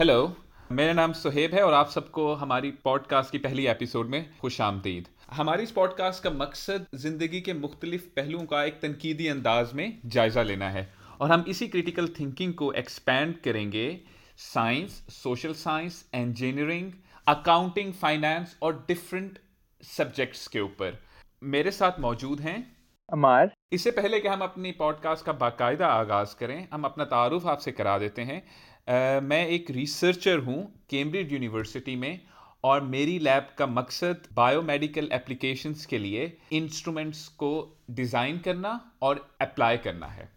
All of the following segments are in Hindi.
हेलो मेरा नाम सुहेब है और आप सबको हमारी पॉडकास्ट की पहली एपिसोड में खुश आमदीद। हमारी इस पॉडकास्ट का मकसद ज़िंदगी के मुख्तलिफ़ पहलुओं का एक तनकीदी अंदाज में जायज़ा लेना है और हम इसी क्रिटिकल थिंकिंग को एक्सपैंड करेंगे। Science social science engineering accounting finance और डिफरेंट सब्जेक्ट्स के ऊपर। मेरे साथ मौजूद हैं। अमार। इससे पहले कि हम अपनी पॉडकास्ट का बाकायदा आगाज़ करें हम अपना तारुफ आपसे करा देते हैं। मैं एक रिसर्चर हूँ कैम्ब्रिज यूनिवर्सिटी में और मेरी लैब का मकसद बायोमेडिकल एप्लीकेशंस के लिए इंस्ट्रूमेंट्स को डिज़ाइन करना और अप्लाई करना है।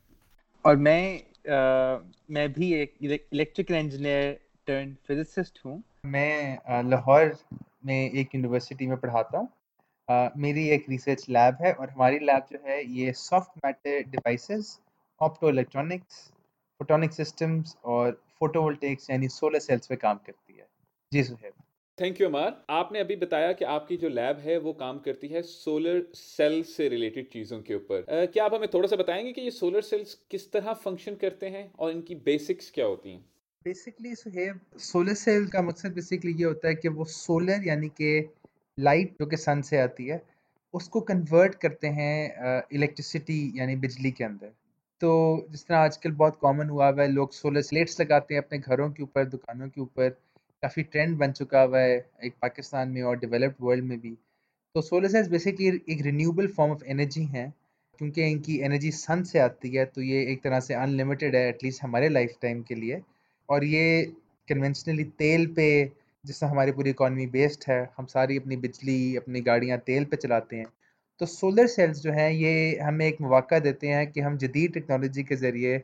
और मैं आ, मैं भी एक इलेक्ट्रिकल इंजीनियर टर्न फिजिसिस्ट हूँ। मैं लाहौर में एक यूनिवर्सिटी में पढ़ाता हूँ। मेरी एक रिसर्च लैब है और हमारी लैब जो है ये soft matter devices opto electronics photonic systems और फोटोवोल्टेक्स यानी सोलर सेल्स पे काम करती है। जी सुहेब थैंक यू अमार आपने अभी बताया कि आपकी जो लैब है वो काम करती है सोलर सेल से रिलेटेड चीज़ों के ऊपर। क्या आप हमें थोड़ा सा बताएँगे कि ये सोलर सेल्स किस तरह फ़ंक्शन करते हैं और इनकी बेसिक्स क्या होती हैं? बेसिकली सुहेब सोलर सेल का मकसद बेसिकली ये होता है कि वो सोलर यानी कि लाइट जो कि सन से आती है उसको कन्वर्ट करते हैं इलेक्ट्रिसिटी यानी बिजली के अंदर। तो जिस तरह आजकल बहुत कॉमन हुआ हुआ है, लोग सोलर स्लेट्स लगाते हैं अपने घरों के ऊपर, दुकानों के ऊपर, काफ़ी ट्रेंड बन चुका हुआ है एक पाकिस्तान में और डेवलप्ड वर्ल्ड में भी। तो सोलर सेल्स बेसिकली एक रिन्यूएबल फॉर्म ऑफ़ एनर्जी हैं, क्योंकि इनकी एनर्जी सन से आती है तो ये एक तरह से अनलिमिटेड है एटलीस्ट हमारे लाइफ टाइम के लिए। और ये कन्वेंशनली तेल पे, जिससे हमारी पूरी इकॉनमी बेस्ड है, हम सारी अपनी बिजली, अपनी गाड़ियाँ तेल पे चलाते हैं। तो सोलर सेल्स जो हैं, ये हमें एक मौका देते हैं कि हम जदीद टेक्नोलॉजी के ज़रिए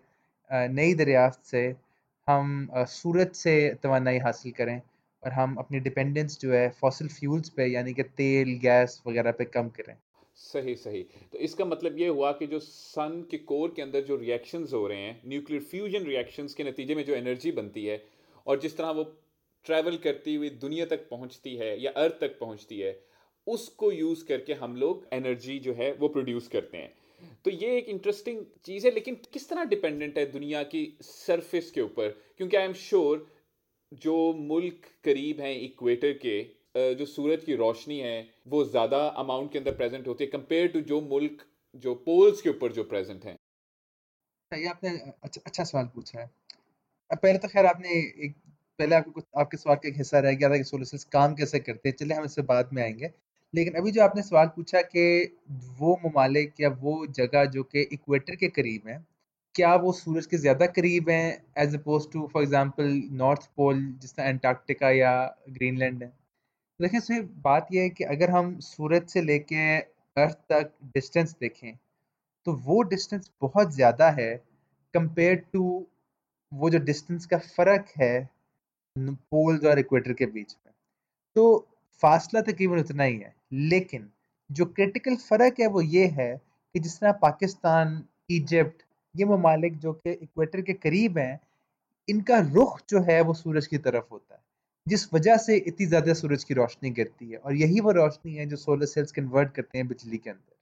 नई दरियाफ्त से हम सूरज से तोानाई हासिल करें और हम अपनी डिपेंडेंस जो है फॉसिल फ्यूल्स पे, यानी कि तेल गैस वगैरह पे कम करें। सही सही। तो इसका मतलब ये हुआ कि जो सन के कोर के अंदर जो रिएक्शंस हो रहे हैं न्यूक्लियर फ्यूजन रिएक्शंस के नतीजे में जो एनर्जी बनती है और जिस तरह वो ट्रैवल करती हुई दुनिया तक पहुँचती है या अर्थ तक पहुँचती है उसको यूज़ करके हम लोग एनर्जी जो है वो प्रोड्यूस करते हैं। तो ये एक इंटरेस्टिंग चीज़ है, लेकिन किस तरह डिपेंडेंट है दुनिया की सरफेस के ऊपर? क्योंकि आई एम श्योर जो मुल्क करीब हैं इक्वेटर के जो सूरज की रोशनी है, वो ज़्यादा अमाउंट के अंदर प्रेजेंट होती है कंपेयर टू जो मुल्क, जो पोल्स के ऊपर जो प्रेजेंट हैं। ये आपने अच्छा अच्छा सवाल पूछा है। पहले तो खैर आपने एक, पहले आपको कुछ, आपके सवाल का एक हिस्सा रह गया था कि सोलर सेल्स काम कैसे करते हैं। चलिए हम इससे बाद में आएँगे। लेकिन अभी जो आपने सवाल पूछा कि वो ममालिक या वो जगह जो कि इक्वेटर के करीब है, क्या वो सूरज के ज़्यादा करीब हैं as oppose to for example north pole जिस तरह एंटार्क्टिका या ग्रीनलैंड है? देखिए सही बात यह है कि अगर हम सूरज से लेके अर्थ तक डिस्टेंस देखें तो वो डिस्टेंस बहुत ज़्यादा है कंपेयर टू वो जो डिस्टेंस का फ़र्क है पोल्स और इक्वेटर के बीच में। तो फासला तकरीबन उतना ही है, लेकिन जो क्रिटिकल फ़र्क है वो ये है कि जिस तरह पाकिस्तान, इजिप्ट, ये ममालिक जो कि इक्वेटर के करीब हैं, इनका रुख जो है वो सूरज की तरफ़ होता है, जिस वजह से इतनी ज़्यादा सूरज की रोशनी गिरती है और यही वो रोशनी है जो सोलर सेल्स कन्वर्ट करते हैं बिजली के अंदर।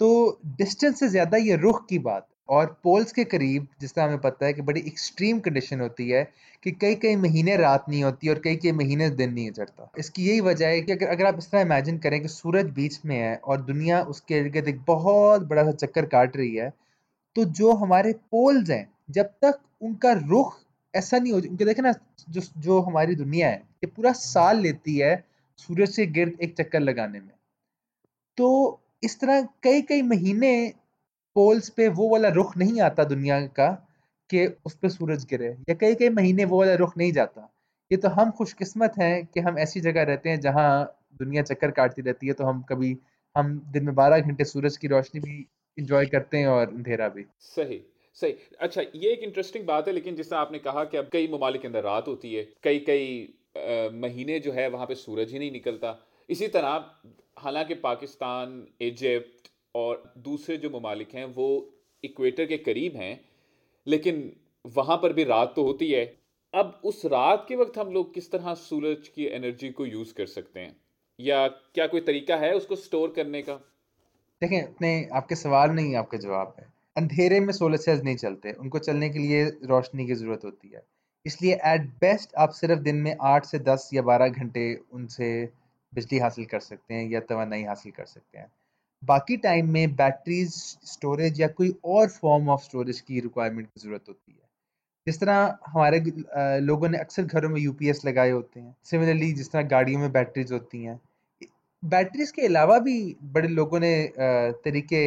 तो डिस्टेंस से ज़्यादा ये रुख की बात और पोल्स के करीब जिस तरह हमें पता है कि बड़ी एक्सट्रीम कंडीशन होती है, कि कई कई महीने रात नहीं होती और कई कई महीने दिन नहीं चढ़ता इसकी यही वजह है कि अगर अगर आप इस तरह इमेजिन करें कि सूरज बीच में है और दुनिया उसके इर्द गिर्द एक बहुत बड़ा सा चक्कर काट रही है तो जो हमारे पोल्स हैं, जब तक उनका रुख ऐसा नहीं हो, उनके देखे ना, जो जो हमारी दुनिया है, ये पूरा साल लेती है सूरज से गिर्द एक चक्कर लगाने में। तो इस तरह कई कई महीने पोल्स पे वो वाला रुख नहीं आता दुनिया का कि उस पर सूरज गिरे, या कई कई महीने वो वाला रुख नहीं जाता। ये तो हम खुशकिस्मत हैं कि हम ऐसी जगह रहते हैं जहाँ दुनिया चक्कर काटती रहती है तो हम कभी, हम दिन में बारह घंटे सूरज की रोशनी भी इंजॉय करते हैं और अंधेरा भी। सही सही। अच्छा ये एक इंटरेस्टिंग बात है, लेकिन जिस आपने कहा कि अब कई ममालिक अंदर रात होती है, कई कई महीने जो है वहाँ पे सूरज ही नहीं निकलता। इसी तरह, हालाँकि पाकिस्तान, इजिप्ट और दूसरे जो ममालिक हैं, वो इक्वेटर के करीब हैं, लेकिन वहाँ पर भी रात तो होती है। अब उस रात के वक्त हम लोग किस तरह सूरज की एनर्जी को यूज़ कर सकते हैं? या क्या कोई तरीका है उसको स्टोर करने का? देखें अपने आपके सवाल नहीं, आपका जवाब है। अंधेरे में सोलर सेल्स नहीं चलते, उनको चलने के लिए रोशनी की ज़रूरत होती है। इसलिए एट बेस्ट आप सिर्फ़ दिन में आठ से दस या बारह घंटे उनसे बिजली हासिल कर सकते हैं या तोानाई हासिल कर सकते हैं। बाकी टाइम में बैटरीज स्टोरेज या कोई और फॉर्म ऑफ़ स्टोरेज की रिक्वायरमेंट की ज़रूरत होती है। जिस तरह हमारे लोगों ने अक्सर घरों में यूपीएस लगाए होते हैं सिमिलरली जिस तरह गाड़ियों में बैटरीज होती हैं बैटरीज के अलावा भी बड़े लोगों ने तरीके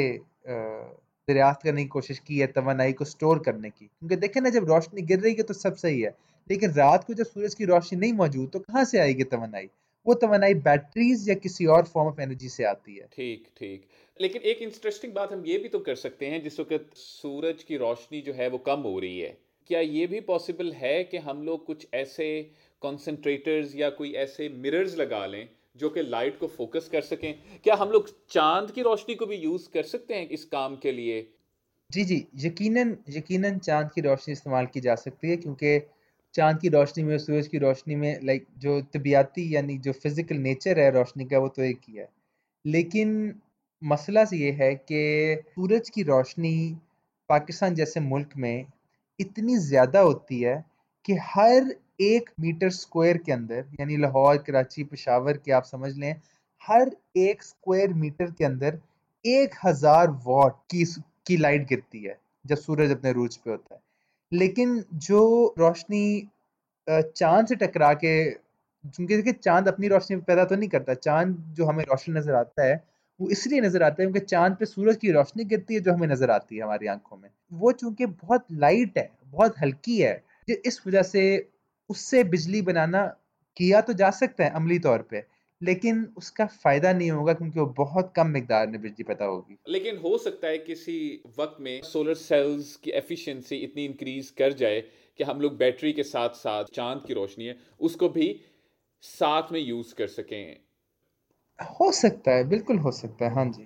दरियाफ्त करने की कोशिश की है तोानाई को स्टोर करने की। क्योंकि देखें ना, जब रोशनी गिर रही है तो सब सही है, लेकिन रात को जब सूरज की रोशनी नहीं मौजूद तो कहाँ से आएगी तोानाई वो तोानाई बैटरीज या किसी और फॉर्म ऑफ़ एनर्जी से आती है। ठीक ठीक। लेकिन एक इंटरेस्टिंग बात हम ये भी तो कर सकते हैं जिस वक्त सूरज की रोशनी जो है वो कम हो रही है। क्या ये भी पॉसिबल है कि हम लोग कुछ ऐसे कॉन्सेंट्रेटर्स या कोई ऐसे मिरर्स लगा लें जो कि लाइट को फोकस कर सकें? क्या हम लोग चाँद की रोशनी को भी यूज़ कर सकते हैं इस काम के लिए? जी जी। यकीनन यकीनन चाँद की रोशनी इस्तेमाल की जा सकती है क्योंकि चाँद की रोशनी में, सूरज की रोशनी में लाइक जो तबियाती यानी जो फ़िज़िकल नेचर है रोशनी का, वो तो एक ही है। लेकिन मसला ये है कि सूरज की रोशनी पाकिस्तान जैसे मुल्क में इतनी ज़्यादा होती है कि हर एक मीटर स्क्वायर के अंदर, यानी लाहौर, कराची, पेशावर के आप समझ लें, हर एक स्क्वायर मीटर के अंदर एक हज़ार वॉट की की लाइट गिरती है, जब सूरज अपने रूज पे होता है। लेकिन जो रोशनी चाँद से टकरा के, क्योंकि देखिए चाँद अपनी रोशनी पैदा तो नहीं करता, चाँद जो हमें रोशनी नज़र आता है, वो इसलिए नज़र आता है क्योंकि चाँद पे सूरज की रोशनी गिरती है जो हमें नज़र आती है हमारी आँखों में। वो चूँकि बहुत लाइट है, बहुत हल्की है इस वजह से उससे बिजली बनाना किया तो जा सकता है अमली तौर पे। लेकिन उसका फ़ायदा नहीं होगा क्योंकि वो बहुत कम मकदार में बिजली पैदा होगी। लेकिन हो सकता है किसी वक्त में सोलर सेल्स की एफिशिएंसी इतनी इंक्रीज कर जाए कि हम लोग बैटरी के साथ साथ चाँद की रोशनी है उसको भी साथ में यूज़ कर सकें। हो सकता है बिल्कुल हो सकता है हाँ जी।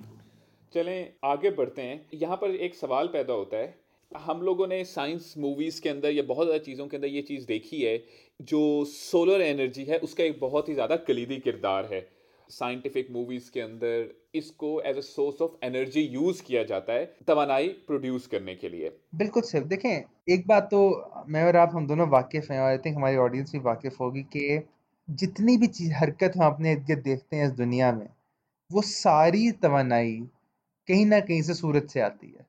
चलें आगे बढ़ते हैं। यहाँ पर एक सवाल पैदा होता है हम लोगों ने साइंस मूवीज़ के अंदर या बहुत ज़्यादा चीज़ों के अंदर ये चीज़ देखी है, जो सोलर एनर्जी है, उसका एक बहुत ही ज़्यादा कलीदी किरदार है। साइंटिफिक मूवीज़ के अंदर इसको as a source of energy use किया जाता है तवानाई प्रोड्यूस करने के लिए। बिल्कुल सर, देखें, एक बात तो मैं और आप हम दोनों वाकिफ़ हैं और आई थिंक हमारी ऑडियंस भी वाकिफ़ होगी कि जितनी भी चीज़, हरकत हम अपने इर्द गिर्द देखते हैं इस दुनिया में, वो सारी तवानाई कहीं ना कहीं से सूरज से आती है।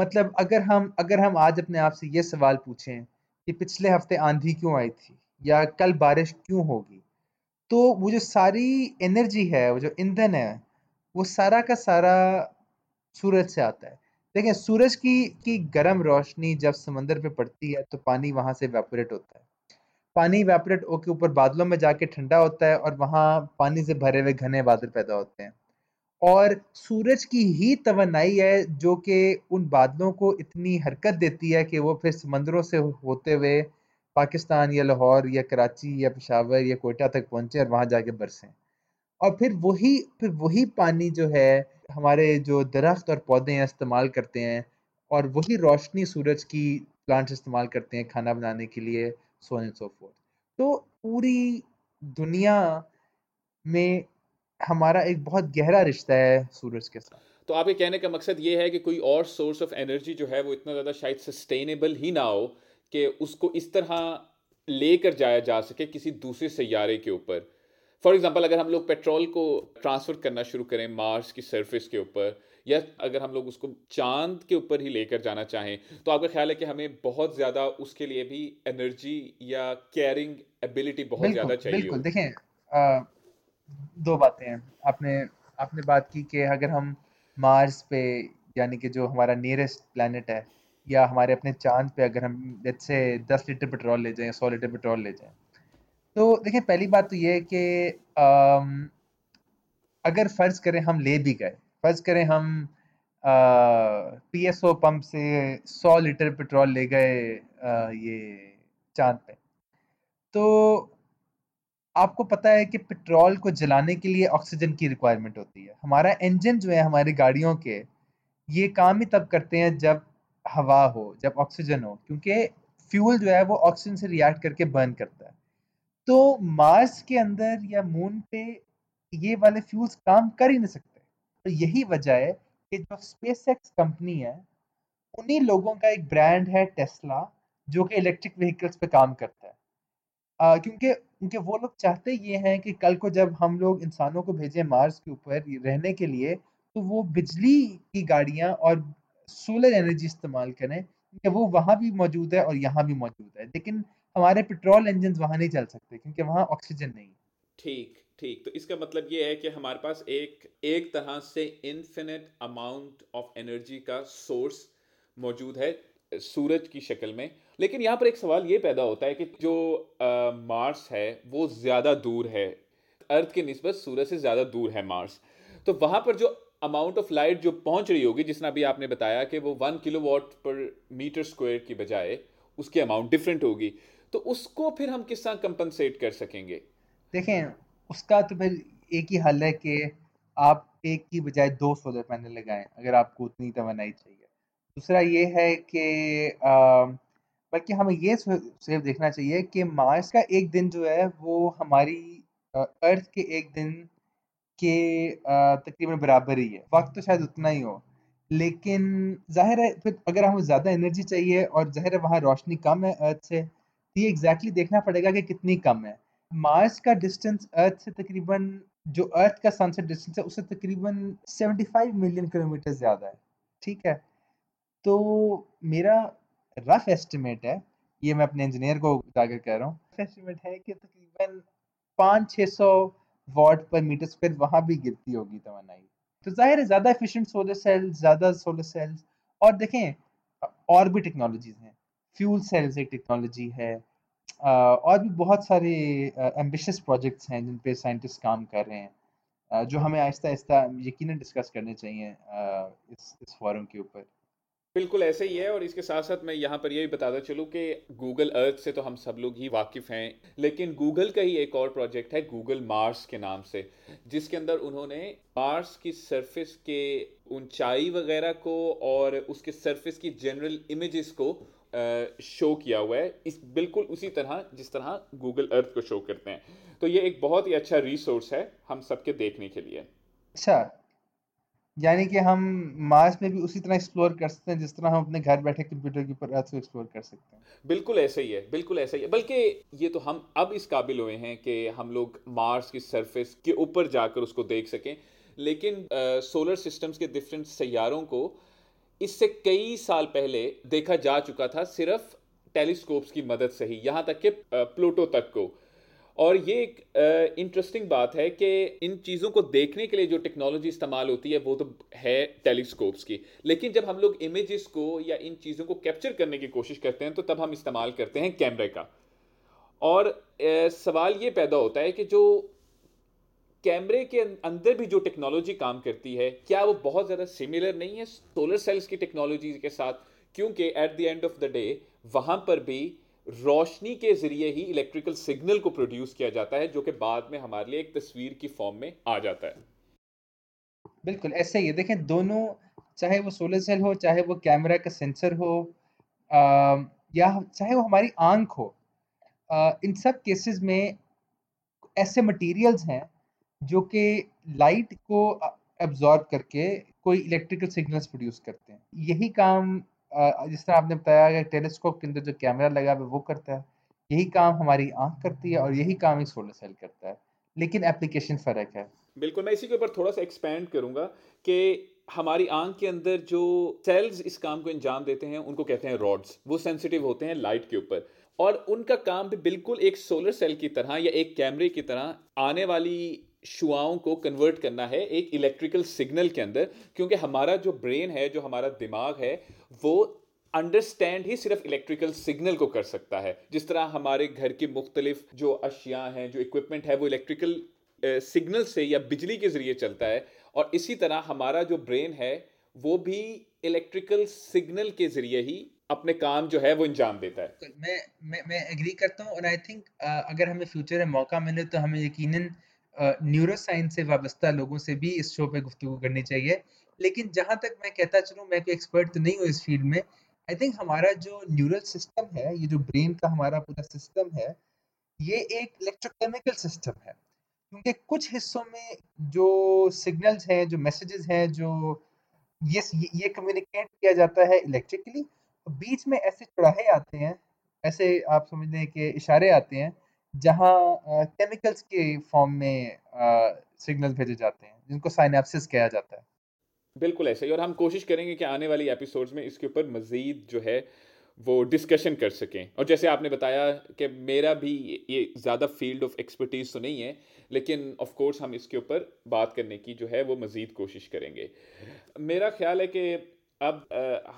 मतलब अगर हम अगर हम आज अपने आप से ये सवाल पूछें कि पिछले हफ़्ते आंधी क्यों आई थी या कल बारिश क्यों होगी तो वो जो सारी एनर्जी है, वो जो ईंधन है, वो सारा का सारा सूरज से आता है। देखें सूरज की की गर्म रोशनी जब समंदर पे पड़ती है तो पानी वहाँ से वेपोरेट होता है। पानी वेपोरेट होकर ऊपर बादलों में जाके ठंडा होता है और वहाँ पानी से भरे हुए घने बादल पैदा होते हैं। और सूरज की ही तवनाई है जो कि उन बादलों को इतनी हरकत देती है कि वो फिर समंदरों से होते हुए पाकिस्तान या लाहौर या कराची या पेशावर या कोयटा तक पहुँचे और वहाँ जाके बरसें। और फिर वही फिर वही पानी जो है, हमारे जो दरख्त और पौधे हैं, इस्तेमाल करते हैं और वही रोशनी सूरज की प्लांट्स इस्तेमाल करते हैं खाना बनाने के लिए सो एंड सो फोर्थ तो पूरी दुनिया में हमारा एक बहुत गहरा रिश्ता है सूरज के साथ। तो आपके कहने का मकसद ये है कि कोई और सोर्स ऑफ़ एनर्जी जो है वो इतना ज़्यादा शायद सस्टेनेबल ही ना हो कि उसको इस तरह लेकर जाया जा सके किसी दूसरे सैारे के ऊपर। फॉर एग्जांपल अगर हम लोग पेट्रोल को ट्रांसफ़र करना शुरू करें मार्स की सरफेस के ऊपर या अगर हम लोग उसको चाँद के ऊपर ही लेकर जाना चाहें तो आपका ख्याल है कि हमें बहुत ज़्यादा उसके लिए भी एनर्जी या कैरिंग एबिलिटी बहुत ज़्यादा चाहिए देखें दो बातें हैं। आपने आपने बात की कि अगर हम मार्स पे, यानी कि जो हमारा नियरेस्ट प्लानट है, या हमारे अपने चाँद पे अगर हम जैसे दस लीटर पेट्रोल ले जाएँ, सौ लीटर पेट्रोल ले जाएँ तो देखिए, पहली बात तो ये है कि अगर फ़र्ज़ करें हम ले भी गए, फ़र्ज़ करें हम पी एस ओ पम्प से सौ लीटर पेट्रोल ले गए ये चाँद पे तो आपको पता है कि पेट्रोल को जलाने के लिए ऑक्सीजन की रिक्वायरमेंट होती है। हमारा इंजन जो है, हमारी गाड़ियों के, ये काम ही तब करते हैं जब हवा हो, जब ऑक्सीजन हो, क्योंकि फ्यूल जो है वो ऑक्सीजन से रिएक्ट करके बर्न करता है। तो मार्स के अंदर या मून पे ये वाले फ्यूल्स काम कर ही नहीं सकते। तो यही वजह है कि जो स्पेस एक्स कंपनी है, उन्हीं लोगों का एक ब्रांड है टेस्ला जो कि इलेक्ट्रिक व्हीकल्स पे काम करता है। क्योंकि क्योंकि वो लोग चाहते ये हैं कि कल को जब हम लोग इंसानों को भेजें मार्स के ऊपर रहने के लिए तो वो बिजली की गाड़ियाँ और सोलर एनर्जी इस्तेमाल करें क्योंकि वो वहाँ भी मौजूद है और यहाँ भी मौजूद है। लेकिन हमारे पेट्रोल इंजन वहाँ नहीं चल सकते क्योंकि वहाँ ऑक्सीजन नहीं ठीक ठीक। तो इसका मतलब ये है कि हमारे पास एक एक तरह से इन्फिनिट अमाउंट ऑफ़ एनर्जी का सोर्स मौजूद है। सूरज की शक्ल में। लेकिन यहाँ पर एक सवाल ये पैदा होता है कि जो आ, मार्स है वो ज़्यादा दूर है। अर्थ के नस्बत सूरज से ज़्यादा दूर है मार्स। तो वहाँ पर जो अमाउंट ऑफ़ लाइट जो पहुँच रही होगी जिसना भी आपने बताया कि वो one kilowatt per metre square की बजाय उसकी अमाउंट डिफरेंट होगी तो उसको फिर हम किस तरह कंपनसेट कर सकेंगे? देखें उसका तो फिर एक ही हल है कि आप एक की बजाय दो सोलर पैनल लगाएँ अगर आपको उतनी तोानाई चाहिए। दूसरा ये है कि बल्कि हमें ये सेफ़ देखना चाहिए कि मार्स का एक दिन जो है वो हमारी अर्थ के एक दिन के तकरीबन बराबर ही है। वक्त तो शायद उतना ही हो, लेकिन ज़ाहिर है फिर अगर हमें ज़्यादा एनर्जी चाहिए और ज़ाहिर है वहाँ रोशनी कम है अर्थ से तो ये एग्जैक्टली देखना पड़ेगा कि कितनी कम है। मार्स का डिस्टेंस अर्थ से तकरीबन, जो अर्थ का सनसेट डिस्टेंस है, उससे तकरीबन 75 मिलियन किलोमीटर ज़्यादा है, ठीक है? तो मेरा रफ एस्टिमेट है, ये मैं अपने इंजीनियर को उजागर कर रहा हूँ। एस्टिमेट है कि तकरीबन पाँच छः सौ वॉट पर मीटर स्क्वायर वहाँ भी गिरती होगी तोानाई तो ज़ाहिर है, ज़्यादा एफिशिएंट सोलर सेल्स ज़्यादा सोलर सेल्स और देखें, और भी टेक्नोलॉजीज़ हैं। फ्यूल सेल्स एक टेक्नोलॉजी है और भी बहुत सारे एम्बिशियस प्रोजेक्ट्स हैं जिन पे साइंटिस्ट काम कर रहे हैं जो हमें आहिस्ता आहिस्ता यकीन डिस्कस करने चाहिए इस इस फॉरम के ऊपर। बिल्कुल ऐसे ही है और इसके साथ साथ मैं यहाँ पर ये भी बताता चलूँ कि गूगल अर्थ से तो हम सब लोग ही वाकिफ़ हैं, लेकिन गूगल का ही एक और प्रोजेक्ट है गूगल मार्स के नाम से, जिसके अंदर उन्होंने मार्स की सरफेस के ऊंचाई वगैरह को और उसके सरफेस की जनरल इमेजेस को शो किया हुआ है। इस बिल्कुल उसी तरह, जिस तरह गूगल अर्थ को शो करते हैं। तो ये एक बहुत ही अच्छा रिसोर्स है हम सबके देखने के लिए। अच्छा यानी कि हम मार्स में भी उसी तरह एक्सप्लोर कर सकते हैं जिस तरह हम अपने घर बैठे कंप्यूटर के ऊपर अर्थ को एक्सप्लोर कर सकते हैं। बिल्कुल ऐसे ही है बिल्कुल ऐसा ही है। बल्कि ये तो हम अब इस काबिल हुए हैं कि हम लोग मार्स की सरफेस के ऊपर जाकर उसको देख सकें। लेकिन आ, सोलर सिस्टम्स के डिफरेंट सैारों को इससे कई साल पहले देखा जा चुका था सिर्फ़ टेलीस्कोप्स की मदद से ही यहाँ तक कि प्लूटो तक को। और ये एक इंटरेस्टिंग बात है कि इन चीज़ों को देखने के लिए जो टेक्नोलॉजी इस्तेमाल होती है वो तो है टेलीस्कोप्स की। लेकिन जब हम लोग इमेजेस को या इन चीज़ों को कैप्चर करने की कोशिश करते हैं तो तब हम इस्तेमाल करते हैं कैमरे का। और आ, सवाल ये पैदा होता है कि जो कैमरे के अंदर भी जो टेक्नोलॉजी काम करती है क्या वो बहुत ज़्यादा सिमिलर नहीं है सोलर सेल्स की टेक्नोलॉजी के साथ? क्योंकि at the end of the day वहाँ पर भी रोशनी के ज़रिए ही इलेक्ट्रिकल सिग्नल को प्रोड्यूस किया जाता है जो कि बाद में हमारे लिए एक तस्वीर की फॉर्म में आ जाता है। बिल्कुल ऐसे ही देखें दोनों चाहे वो सोलर सेल हो चाहे वो कैमरा का सेंसर हो आ, या चाहे वो हमारी आँख हो आ, इन सब केसेस में ऐसे मटेरियल्स हैं जो कि लाइट को एब्जॉर्ब करके कोई इलेक्ट्रिकल सिग्नल्स प्रोड्यूस करते हैं। यही काम जिस तरह आपने बताया कि टेलीस्कोप के अंदर जो कैमरा लगा है, वो करता है। यही काम हमारी आँख करती है और यही काम एक सोलर सेल करता है। लेकिन एप्लीकेशन फ़र्क है। बिल्कुल, मैं इसी के ऊपर थोड़ा सा एक्सपेंड करूँगा कि हमारी आँख के अंदर जो सेल्स इस काम को अंजाम देते हैं, उनको कहते हैं रॉड्स। वो सेंसिटिव होते हैं लाइट के ऊपर। और उनका काम भी बिल्कुल एक सोलर सेल की तरह या एक कैमरे की तरह आने वाली शुआओं को कन्वर्ट करना है एक इलेक्ट्रिकल सिग्नल के अंदर, क्योंकि हमारा जो ब्रेन है, जो हमारा दिमाग है, वो अंडरस्टैंड ही सिर्फ़ इलेक्ट्रिकल सिग्नल को कर सकता है। जिस तरह हमारे घर की मुख्तलिफ़ जो अशिया हैं, जो इक्विपमेंट है, वो इलेक्ट्रिकल सिग्नल से या बिजली के ज़रिए चलता है, और इसी तरह हमारा जो ब्रेन है, वो भी इलेक्ट्रिकल सिग्नल के ज़रिए ही अपने काम जो है, वो अंजाम देता है। मैं मैं मैं एग्री करता हूँ, और आई थिंक अगर हमें फ्यूचर में मौका मिले तो हमें यकीनन न्यूरो साइंस से वाबस्ता लोगों से भी इस शो पे गुफ्तु करनी चाहिए। लेकिन जहाँ तक मैं कहता चलूँ, मैं कोई एक्सपर्ट तो नहीं हूँ इस फ़ील्ड में। आई थिंक हमारा जो न्यूरल सिस्टम है, ये जो ब्रेन का हमारा पूरा सिस्टम है, ये एक इलेक्ट्रोकेमिकल सिस्टम है। क्योंकि कुछ हिस्सों में जो सिग्नल्स हैं, जो मैसेजेस हैं, जो ये ये कम्युनिकेट किया जाता है इलेक्ट्रिकली बीच में ऐसे चढ़ाए आते हैं, ऐसे आप समझ लें कि इशारे आते हैं जहाँ केमिकल्स के फॉर्म में सिग्नल भेजे जाते हैं, जिनको साइनेप्सिस कहा जाता है। बिल्कुल ऐसे ही, और हम कोशिश करेंगे कि आने वाली एपिसोड्स में इसके ऊपर मज़ीद जो है, वो डिस्कशन कर सकें। और जैसे आपने बताया कि मेरा भी ये ज़्यादा फ़ील्ड ऑफ़ एक्सपर्टीज़ तो नहीं है, लेकिन ऑफ़ कोर्स हम इसके ऊपर बात करने की जो है, वो मज़ीद कोशिश करेंगे। मेरा ख्याल है कि अब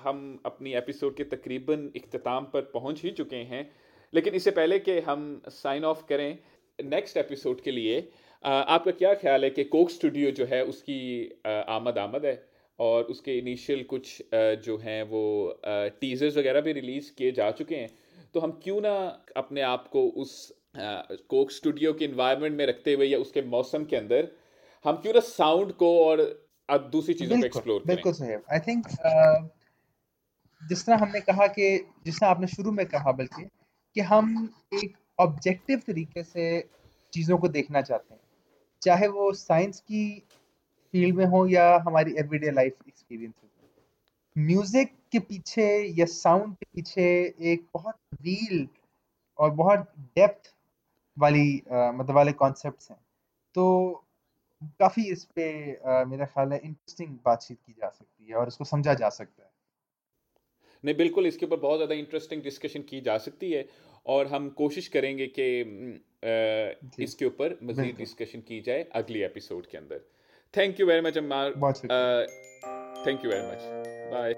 हम अपनी एपिसोड के तकरीबन अख्ताम पर पहुँच ही चुके हैं। लेकिन इससे पहले कि हम साइन ऑफ़ करें नेक्स्ट एपिसोड के लिए आपका क्या ख्याल है कि कोक स्टूडियो जो है उसकी आमद आमद है? और उसके इनिशियल कुछ जो हैं वो टीजर्स वगैरह भी रिलीज़ किए जा चुके हैं। तो हम क्यों ना अपने आप को उस कोक स्टूडियो के इन्वायरमेंट में रखते हुए या उसके मौसम के अंदर हम क्यों ना साउंड को और अब दूसरी चीज़ों को एक्सप्लोर करें? बिल्कुल सही आई थिंक जिस तरह हमने कहा कि जिस तरह आपने शुरू में कहा बल्कि कि हम एक ऑब्जेक्टिव तरीके से चीज़ों को देखना चाहते हैं। चाहे वो साइंस की फ़ील्ड में हो या हमारी एवरीडे लाइफ एक्सपीरियंस म्यूज़िक के पीछे या साउंड के पीछे एक बहुत रील और बहुत डेप्थ वाली आ, मतलब वाले कॉन्सेप्ट्स हैं। तो काफ़ी इस पर मेरा ख्याल है इंटरेस्टिंग बातचीत की जा सकती है और इसको समझा जा सकता है। नहीं बिल्कुल इसके ऊपर बहुत ज़्यादा इंटरेस्टिंग डिस्कशन की जा सकती है और हम कोशिश करेंगे कि इसके ऊपर मजीद डिस्कशन की जाए अगली एपिसोड के अंदर। Thank you very much Ammar. Thank you very much bye